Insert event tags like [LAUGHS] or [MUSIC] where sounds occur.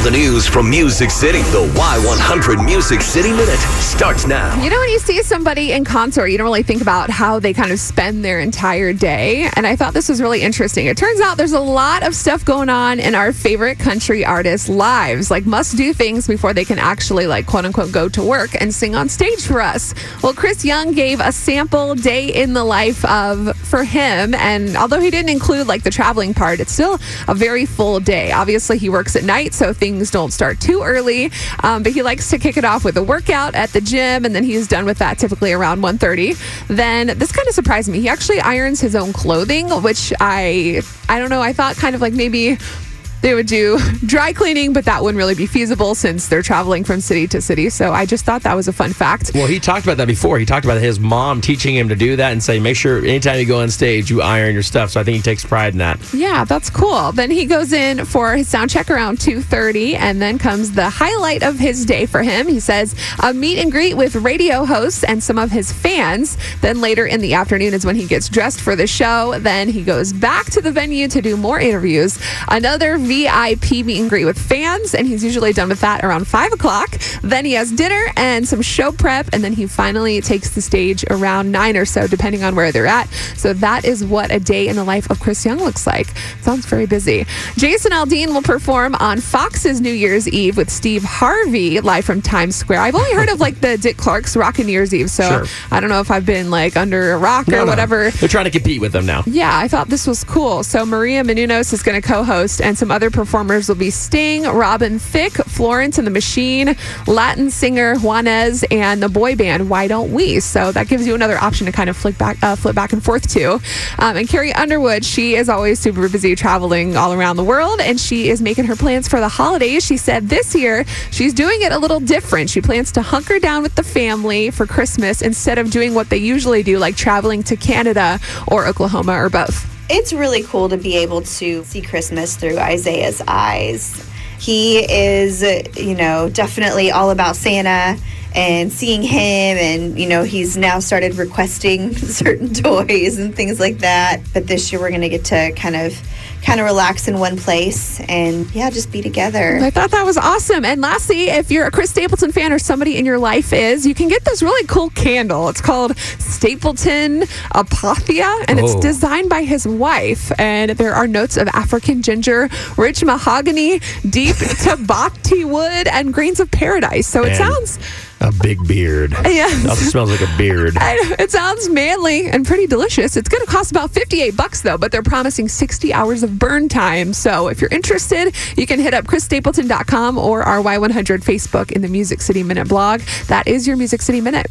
All the news from Music City. The Y100 Music City Minute starts now. You know, when you see somebody in concert, you don't really think about how they kind of spend their entire day. And I thought this was really interesting. It turns out there's a lot of stuff going on in our favorite country artists' lives, like must do things before they can actually, like, quote unquote, go to work and sing on stage for us. Well, Chris Young gave a sample day in the life of for him. And although he didn't include like the traveling part, it's still a very full day. Obviously, he works at night, so things don't start too early. Um, but he likes to kick it off with a workout at the gym, and then he's done with that typically around 1.30. Then this kind of surprised me. He actually irons his own clothing, which I I don't know. I thought kind of like maybe they would do [LAUGHS] dry cleaning, but that wouldn't really be feasible since they're traveling from city to city. So I just thought that was a fun fact. Well, he talked about that before. He talked about his mom teaching him to do that and say, make sure anytime you go on stage, you iron your stuff. So I think he takes pride in that. Yeah, that's cool. Then he goes in for his sound check around 2.30, and then comes the highlight of his day for him. He says a meet and greet with radio hosts and some of his fans. Then later in the afternoon is when he gets dressed for the show. Then he goes back to the venue to do more interviews. Another VIP meet and greet with fans, and he's usually done with that around 5 o'clock. Then he has dinner and some show prep, and then he finally takes the stage around 9 or so, depending on where they're at. So that is what a day in the life of Chris Young looks like. Sounds very busy. Jason Aldean will perform on Fox's New Year's Eve with Steve Harvey live from Times Square. I've only heard of like the Dick Clark's Rockin' New Year's Eve, so Sure. I don't know if I've been like under a rock or No, no. whatever. They're trying to compete with them now. Yeah, I thought this was cool. So Maria Menounos is going to co-host, and some other performers will be Sting, Robin Thicke, Florence and the Machine, Latin singer Juanes, and the boy band Why Don't We? So that gives you another option to kind of flip back, uh, flip back and forth to. Um, and Carrie Underwood, she is always super busy traveling all around the world, and she is making her plans for the holidays. She said this year she's doing it a little different. She plans to hunker down with the family for Christmas instead of doing what they usually do, like traveling to Canada or Oklahoma or both. It's really cool to be able to see Christmas through Isaiah's eyes. He is, you know, definitely all about Santa and seeing him and you know he's now started requesting [LAUGHS] certain toys and things like that but this year we're going to get to kind of kind of relax in one place and yeah just be together I thought that was awesome. And lastly, if you're a Chris Stapleton fan or somebody in your life is, you can get this really cool candle. It's called Stapleton Apothea, and it's Oh. designed by his wife. And there are notes of African ginger, rich mahogany, deep [LAUGHS] tabati wood, and grains of paradise. So it And sounds, A big beard. yeah. It also smells like a beard. I- It sounds manly and pretty delicious. It's going to cost about 58 bucks though, but they're promising 60 hours of burn time. So if you're interested, you can hit up chrisstapleton.com or our Y100 Facebook in the Music City Minute blog. That is your Music City Minute.